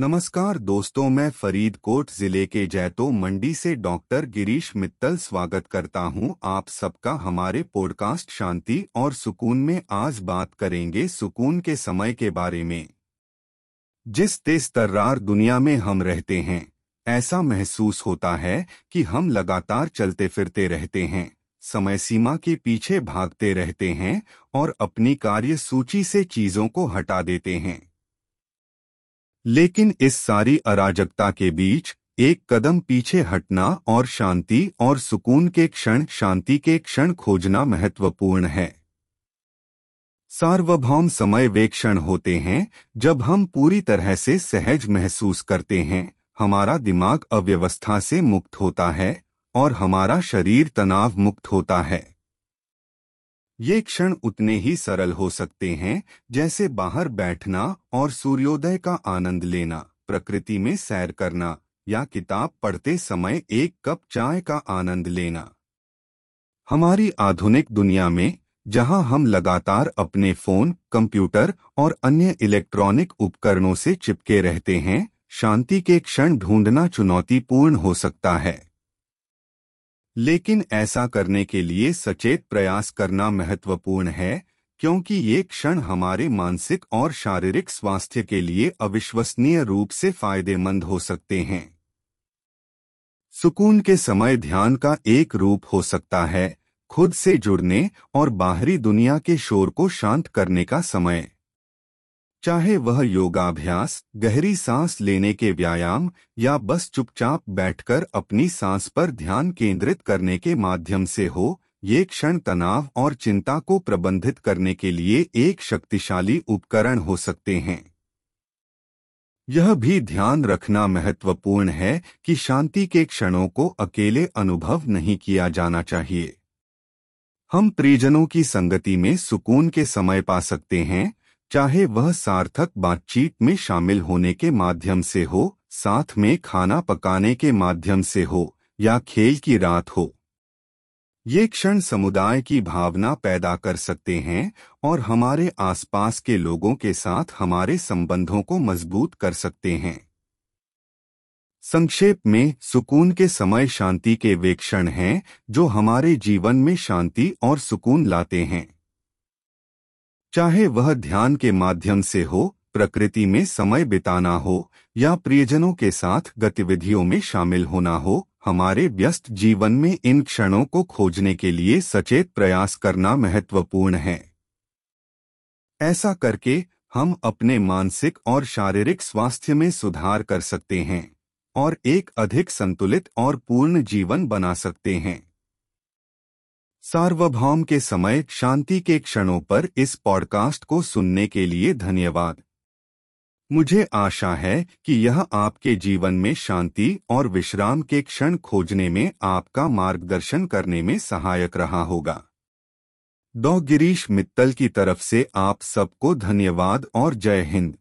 नमस्कार दोस्तों, मैं फरीदकोट ज़िले के जैतो मंडी से डॉक्टर गिरीश मित्तल स्वागत करता हूँ। आप सबका हमारे पॉडकास्ट शांति और सुकून में आज बात करेंगे सुकून के समय के बारे में। जिस तेज तर्रार दुनिया में हम रहते हैं, ऐसा महसूस होता है कि हम लगातार चलते फिरते रहते हैं समय सीमा के पीछे भागते रहते हैं और अपनी कार्य सूची से चीज़ों को हटा देते हैं। लेकिन इस सारी अराजकता के बीच एक कदम पीछे हटना और शांति और सुकून के क्षण शांति के क्षण खोजना महत्वपूर्ण है। सार्वभौम समय वे क्षण होते हैं जब हम पूरी तरह से सहज महसूस करते हैं, हमारा दिमाग अव्यवस्था से मुक्त होता है और हमारा शरीर तनाव मुक्त होता है। ये क्षण उतने ही सरल हो सकते हैं, जैसे बाहर बैठना और सूर्योदय का आनंद लेना, प्रकृति में सैर करना, या किताब पढ़ते समय एक कप चाय का आनंद लेना। हमारी आधुनिक दुनिया में, जहाँ हम लगातार अपने फ़ोन, कंप्यूटर और अन्य इलेक्ट्रॉनिक उपकरणों से चिपके रहते हैं, शांति के क्षण ढूंढना चुनौतीपूर्ण हो सकता है। लेकिन ऐसा करने के लिए सचेत प्रयास करना महत्वपूर्ण है, क्योंकि ये क्षण हमारे मानसिक और शारीरिक स्वास्थ्य के लिए अविश्वसनीय रूप से फ़ायदेमंद हो सकते हैं। सुकून के समय ध्यान का एक रूप हो सकता है, खुद से जुड़ने और बाहरी दुनिया के शोर को शांत करने का समय। चाहे वह योगाभ्यास, गहरी सांस लेने के व्यायाम या बस चुपचाप बैठकर अपनी सांस पर ध्यान केंद्रित करने के माध्यम से हो, ये क्षण तनाव और चिंता को प्रबंधित करने के लिए एक शक्तिशाली उपकरण हो सकते हैं। यह भी ध्यान रखना महत्वपूर्ण है कि शांति के क्षणों को अकेले अनुभव नहीं किया जाना चाहिए। हम परिजनों की संगति में सुकून के समय पा सकते हैं चाहे वह सार्थक बातचीत में शामिल होने के माध्यम से हो, साथ में खाना पकाने के माध्यम से हो, या खेल की रात हो। ये क्षण समुदाय की भावना पैदा कर सकते हैं और हमारे आसपास के लोगों के साथ हमारे संबंधों को मज़बूत कर सकते हैं। संक्षेप में, सुकून के समय शांति के वे क्षण हैं जो हमारे जीवन में शांति और सुकून लाते हैं। चाहे वह ध्यान के माध्यम से हो, प्रकृति में समय बिताना हो, या प्रियजनों के साथ गतिविधियों में शामिल होना हो, हमारे व्यस्त जीवन में इन क्षणों को खोजने के लिए सचेत प्रयास करना महत्वपूर्ण है। ऐसा करके, हम अपने मानसिक और शारीरिक स्वास्थ्य में सुधार कर सकते हैं, और एक अधिक संतुलित और पूर्ण जीवन बना सकते हैं। सार्वभौम के समय शांति के क्षणों पर इस पॉडकास्ट को सुनने के लिए धन्यवाद। मुझे आशा है कि यह आपके जीवन में शांति और विश्राम के क्षण खोजने में आपका मार्गदर्शन करने में सहायक रहा होगा। डॉ गिरीश मित्तल की तरफ़ से आप सबको धन्यवाद और जय हिंद।